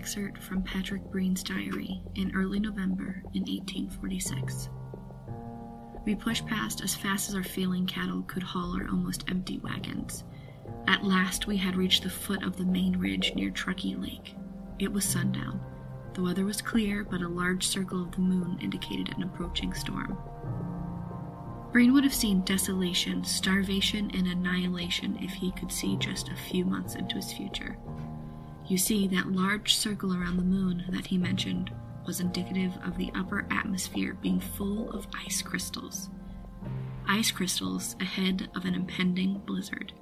excerpt from Patrick Breen's diary in early November in 1846. We pushed past as fast as our failing cattle could haul our almost empty wagons. At last, we had reached the foot of the main ridge near Truckee Lake. It was sundown. The weather was clear, but a large circle of the moon indicated an approaching storm. Breen would have seen desolation, starvation, and annihilation if he could see just a few months into his future. You see, that large circle around the moon that he mentioned was indicative of the upper atmosphere being full of ice crystals. Ice crystals ahead of an impending blizzard.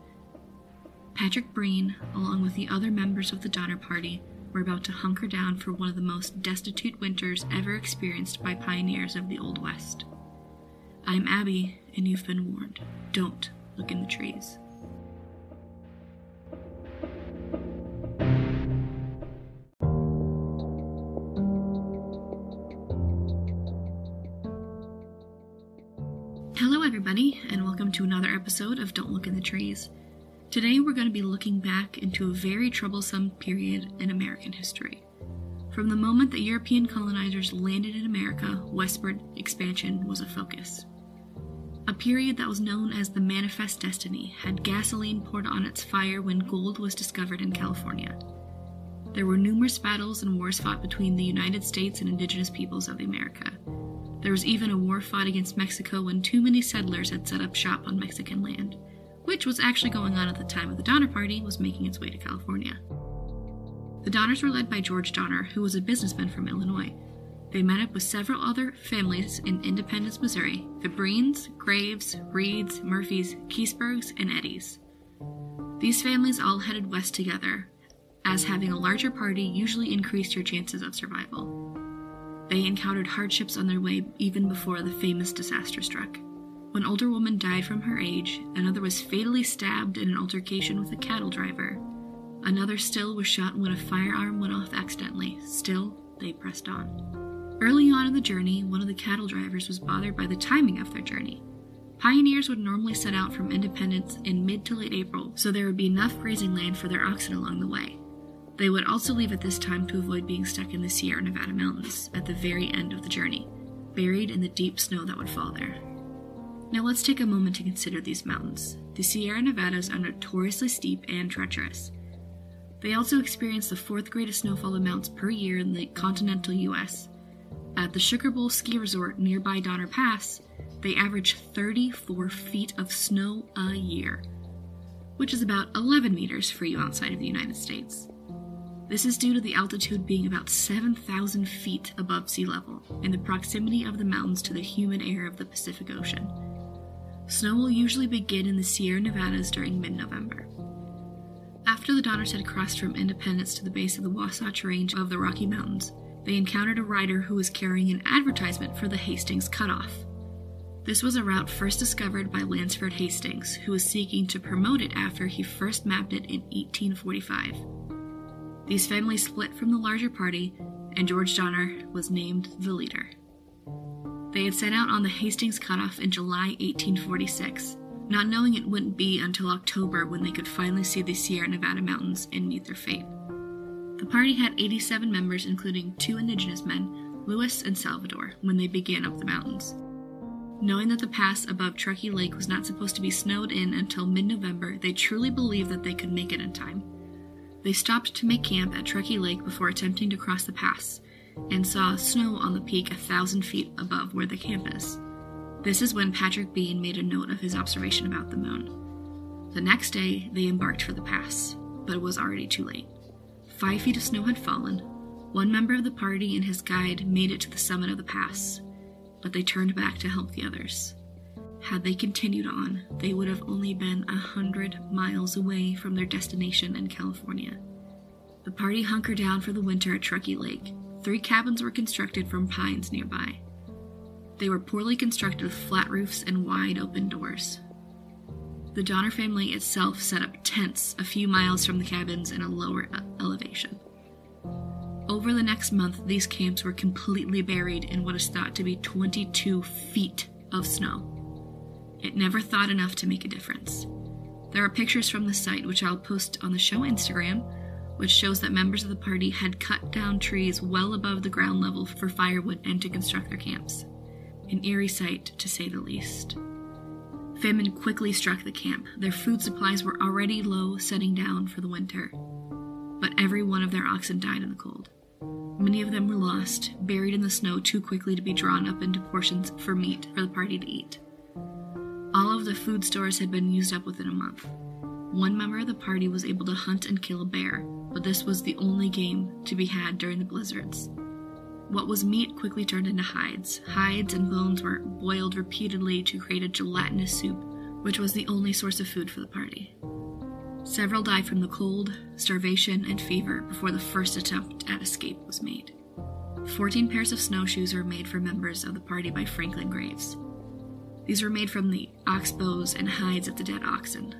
Patrick Breen, along with the other members of the Donner Party, were about to hunker down for one of the most destitute winters ever experienced by pioneers of the Old West. I'm Abby, and you've been warned. Don't look in the trees. Welcome to another episode of Don't Look in the Trees. Today, we're going to be looking back into a very troublesome period in American history. From the moment that European colonizers landed in America, westward expansion was a focus. A period that was known as the Manifest Destiny had gasoline poured on its fire when gold was discovered in California. There were numerous battles and wars fought between the United States and indigenous peoples of America. There was even a war fought against Mexico when too many settlers had set up shop on Mexican land, which was actually going on at the time of the Donner Party was making its way to California. The Donners were led by George Donner, who was a businessman from Illinois. They met up with several other families in Independence, Missouri the Breens, Graves, Reeds, Murphys, Kesebergs, and Eddies. These families all headed west together, as having a larger party usually increased your chances of survival. They encountered hardships on their way even before the famous disaster struck. One older woman died from her age, another was fatally stabbed in an altercation with a cattle driver. Another still was shot when a firearm went off accidentally. Still, they pressed on. Early on in the journey, one of the cattle drivers was bothered by the timing of their journey. Pioneers would normally set out from Independence in mid to late April, so there would be enough grazing land for their oxen along the way. They would also leave at this time to avoid being stuck in the Sierra Nevada mountains at the very end of the journey, buried in the deep snow that would fall there. Now let's take a moment to consider these mountains. The Sierra Nevadas are notoriously steep and treacherous. They also experience the fourth greatest snowfall amounts per year in the continental US, at the Sugar Bowl ski resort nearby Donner Pass, they average 34 feet of snow a year, which is about 11 meters for you outside of the United States. This is due to the altitude being about 7,000 feet above sea level and the proximity of the mountains to the humid air of the Pacific Ocean. Snow will usually begin in the Sierra Nevadas during mid November. After the Donners had crossed from Independence to the base of the Wasatch Range of the Rocky Mountains, they encountered a rider who was carrying an advertisement for the Hastings Cutoff. This was a route first discovered by Lansford Hastings, who was seeking to promote it after he first mapped it in 1845. These families split from the larger party, and George Donner was named the leader. They had set out on the Hastings Cutoff in July 1846, not knowing it wouldn't be until October when they could finally see the Sierra Nevada mountains and meet their fate. The party had 87 members, including two indigenous men, Lewis and Salvador, when they began up the mountains. Knowing that the pass above Truckee Lake was not supposed to be snowed in until mid November, they truly believed that they could make it in time. They stopped to make camp at Truckee Lake before attempting to cross the pass, and saw snow on the peak a thousand feet above where the camp is. This is when Patrick Breen made a note of his observation about the moon. The next day, they embarked for the pass, but it was already too late. Five feet of snow had fallen. One member of the party and his guide made it to the summit of the pass, but they turned back to help the others. Had they continued on, they would have only been a hundred miles away from their destination in California. The party hunkered down for the winter at Truckee Lake. Three cabins were constructed from pines nearby. They were poorly constructed with flat roofs and wide open doors. The Donner family itself set up tents a few miles from the cabins in a lower elevation. Over the next month, these camps were completely buried in what is thought to be 22 feet of snow. It never thought enough to make a difference. There are pictures from the site, which I'll post on the show Instagram, which shows that members of the party had cut down trees well above the ground level for firewood and to construct their camps. An eerie sight, to say the least. Famine quickly struck the camp. Their food supplies were already low, setting down for the winter. But every one of their oxen died in the cold. Many of them were lost, buried in the snow too quickly to be drawn up into portions for meat for the party to eat. All of the food stores had been used up within a month. One member of the party was able to hunt and kill a bear, but this was the only game to be had during the blizzards. What was meat quickly turned into hides. Hides and bones were boiled repeatedly to create a gelatinous soup, which was the only source of food for the party. Several died from the cold, starvation, and fever before the first attempt at escape was made. Fourteen pairs of snowshoes were made for members of the party by Franklin Graves. These were made from the ox bows and hides of the dead oxen.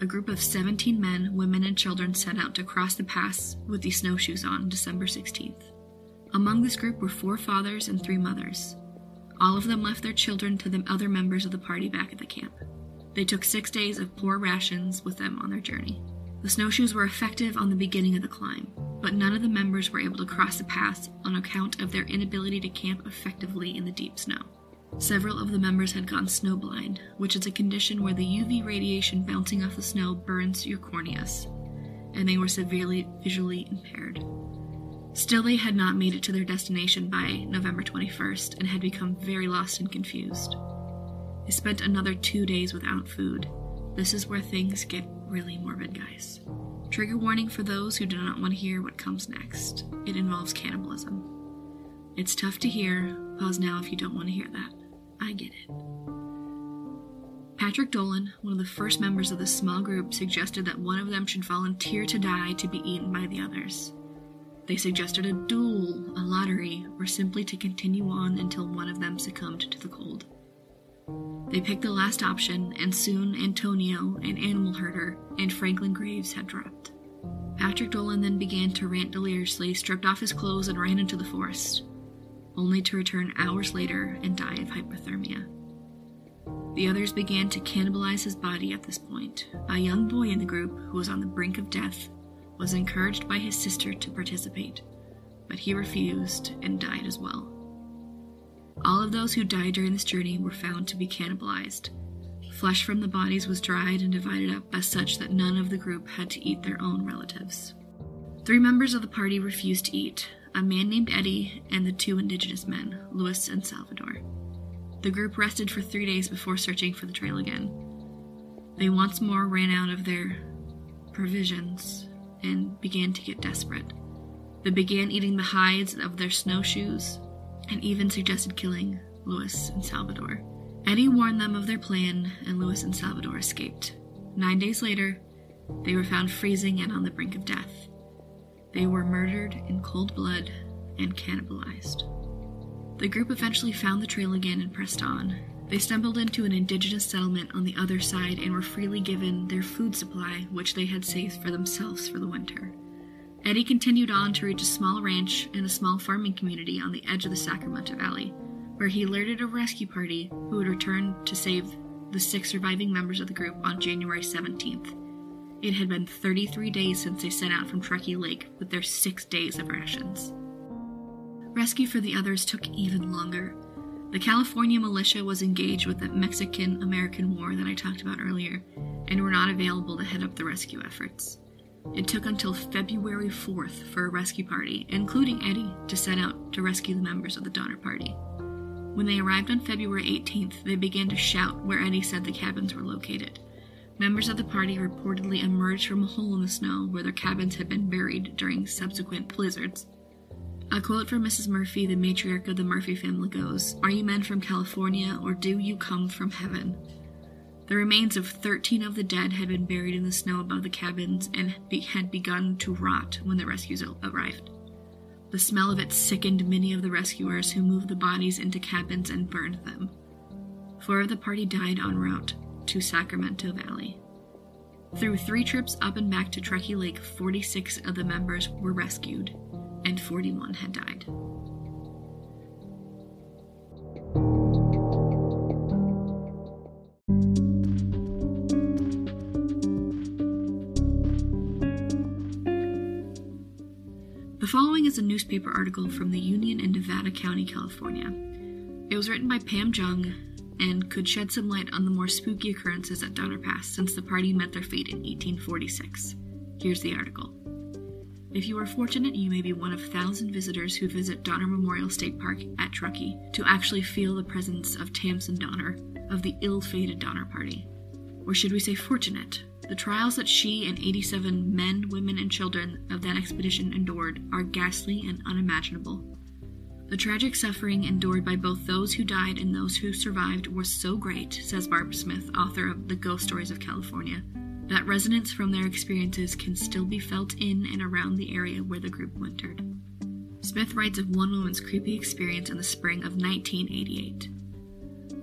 A group of 17 men, women, and children set out to cross the pass with these snowshoes on December 16th. Among this group were four fathers and three mothers. All of them left their children to the other members of the party back at the camp. They took six days of poor rations with them on their journey. The snowshoes were effective on the beginning of the climb, but none of the members were able to cross the pass on account of their inability to camp effectively in the deep snow. Several of the members had gone snowblind, which is a condition where the UV radiation bouncing off the snow burns your corneas, and they were severely visually impaired. Still, they had not made it to their destination by November 21st and had become very lost and confused. They spent another two days without food. This is where things get really morbid, guys. Trigger warning for those who do not want to hear what comes next. It involves cannibalism. It's tough to hear. Pause now if you don't want to hear that. I get it. Patrick Dolan, one of the first members of the small group, suggested that one of them should volunteer to die to be eaten by the others. They suggested a duel, a lottery, or simply to continue on until one of them succumbed to the cold. They picked the last option, and soon Antonio, an animal herder, and Franklin Graves had dropped. Patrick Dolan then began to rant deliriously, stripped off his clothes, and ran into the forest, only to return hours later and die of hypothermia. The others began to cannibalize his body at this point. A young boy in the group, who was on the brink of death, was encouraged by his sister to participate, but he refused and died as well. All of those who died during this journey were found to be cannibalized. Flesh from the bodies was dried and divided up as such that none of the group had to eat their own relatives. Three members of the party refused to eat a man named Eddie and the two indigenous men, Luis and Salvador. The group rested for three days before searching for the trail again. They once more ran out of their provisions and began to get desperate. They began eating the hides of their snowshoes and even suggested killing Luis and Salvador. Eddie warned them of their plan, and Luis and Salvador escaped. Nine days later, they were found freezing and on the brink of death. They were murdered in cold blood and cannibalized. The group eventually found the trail again and pressed on, they stumbled into an indigenous settlement on the other side and were freely given their food supply, which they had saved for themselves for the winter. Eddie continued on to reach a small ranch and a small farming community on the edge of the Sacramento Valley, where he alerted a rescue party who would return to save the six surviving members of the group on January 17th. It had been 33 days since they set out from Truckee Lake with their six days of rations. Rescue for the others took even longer. The California militia was engaged with the Mexican American War that I talked about earlier and were not available to head up the rescue efforts. It took until February 4th for a rescue party, including Eddie, to set out to rescue the members of the Donner Party. When they arrived on February 18th, they began to shout where Eddie said the cabins were located. Members of the party reportedly emerged from a hole in the snow where their cabins had been buried during subsequent blizzards a quote from Mrs. Murphy, the matriarch of the Murphy family, goes Are you men from California, or do you come from heaven? The remains of 13 of the dead had been buried in the snow above the cabins and had begun to rot when the rescues arrived. The smell of it sickened many of the rescuers who moved the bodies into cabins and burned them. Four of the party died en route to Sacramento Valley. Through three trips up and back to Truckee Lake, 46 of the members were rescued, and 41 had died. The following is a newspaper article from the Union in Nevada County, California. It was written by Pam Jung and could shed some light on the more spooky occurrences at Donner Pass since the party met their fate in 1846. Here's the article. If you are fortunate, you may be one of thousand visitors who visit Donner Memorial State Park at Truckee to actually feel the presence of Tamsen Donner, of the ill fated Donner Party. Or should we say fortunate? The trials that she and 87 men, women, and children of that expedition endured are ghastly and unimaginable. The tragic suffering endured by both those who died and those who survived was so great, says Barb Smith, author of The Ghost Stories of California, that resonance from their experiences can still be felt in and around the area where the group wintered. Smith writes of one woman's creepy experience in the spring of 1988.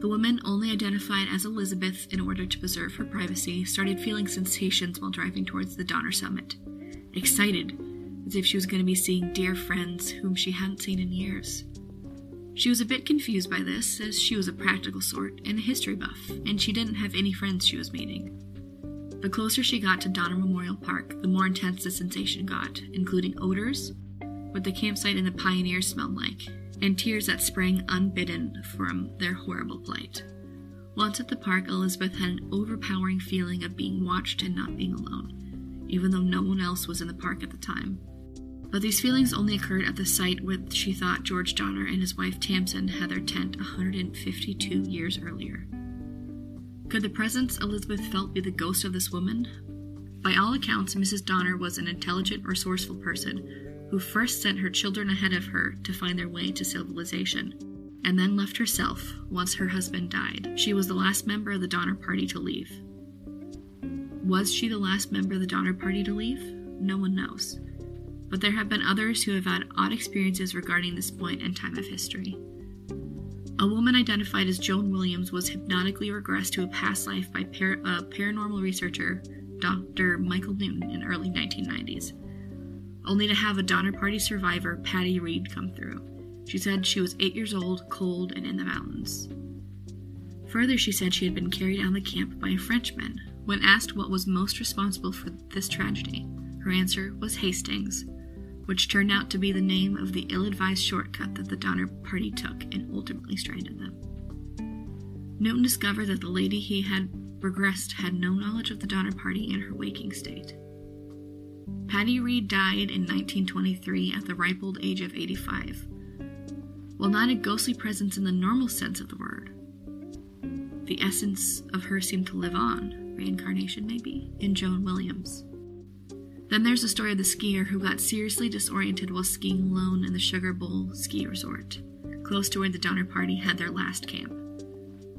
The woman, only identified as Elizabeth in order to preserve her privacy, started feeling sensations while driving towards the Donner summit. Excited, as if she was going to be seeing dear friends whom she hadn't seen in years. She was a bit confused by this, as she was a practical sort and a history buff, and she didn't have any friends she was meeting. The closer she got to Donner Memorial Park, the more intense the sensation got, including odors, what the campsite and the pioneers smelled like, and tears that sprang unbidden from their horrible plight. Once at the park, Elizabeth had an overpowering feeling of being watched and not being alone, even though no one else was in the park at the time. But these feelings only occurred at the site where she thought George Donner and his wife Tamsen had their tent 152 years earlier. Could the presence Elizabeth felt be the ghost of this woman? By all accounts, Mrs. Donner was an intelligent, resourceful person who first sent her children ahead of her to find their way to civilization, and then left herself once her husband died. She was the last member of the Donner Party to leave. Was she the last member of the Donner Party to leave? No one knows but there have been others who have had odd experiences regarding this point in time of history. A woman identified as Joan Williams was hypnotically regressed to a past life by par- a paranormal researcher, Dr. Michael Newton, in early 1990s, only to have a Donner Party survivor, Patty Reed, come through. She said she was eight years old, cold, and in the mountains. Further, she said she had been carried out of the camp by a Frenchman. When asked what was most responsible for this tragedy, her answer was Hastings, which turned out to be the name of the ill advised shortcut that the Donner Party took and ultimately stranded them. Newton discovered that the lady he had regressed had no knowledge of the Donner Party in her waking state. Patty Reed died in 1923 at the ripe old age of 85. While not a ghostly presence in the normal sense of the word, the essence of her seemed to live on, reincarnation maybe, in Joan Williams. Then there's the story of the skier who got seriously disoriented while skiing alone in the Sugar Bowl ski resort, close to where the Donner Party had their last camp.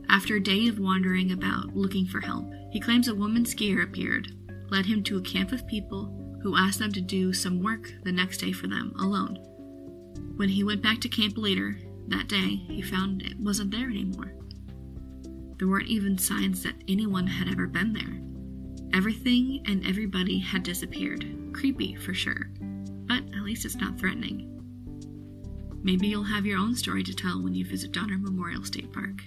After a day of wandering about looking for help, he claims a woman skier appeared, led him to a camp of people who asked them to do some work the next day for them alone. When he went back to camp later that day, he found it wasn't there anymore. There weren't even signs that anyone had ever been there. Everything and everybody had disappeared. Creepy, for sure, but at least it's not threatening. Maybe you'll have your own story to tell when you visit Donner Memorial State Park.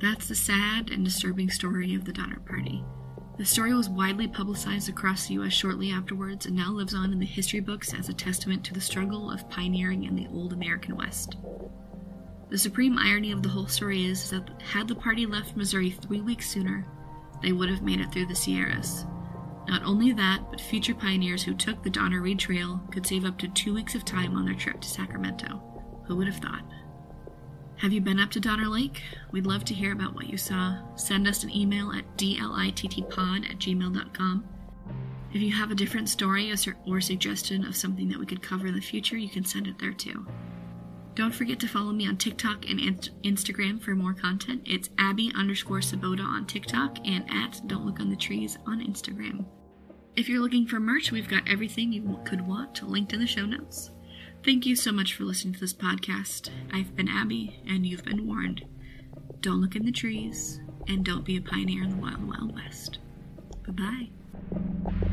That's the sad and disturbing story of the Donner Party. The story was widely publicized across the U.S. shortly afterwards and now lives on in the history books as a testament to the struggle of pioneering in the old American West. The supreme irony of the whole story is that had the party left Missouri three weeks sooner, they would have made it through the Sierras. Not only that, but future pioneers who took the Donner Reed Trail could save up to two weeks of time on their trip to Sacramento. Who would have thought? Have you been up to Donner Lake? We'd love to hear about what you saw. Send us an email at dlittpod at gmail.com. If you have a different story or suggestion of something that we could cover in the future, you can send it there too. Don't forget to follow me on TikTok and Instagram for more content. It's Abby underscore Sabota on TikTok and at Don't Look on the Trees on Instagram. If you're looking for merch, we've got everything you could want linked in the show notes. Thank you so much for listening to this podcast. I've been Abby, and you've been warned. Don't look in the trees, and don't be a pioneer in the wild, wild west. Bye bye.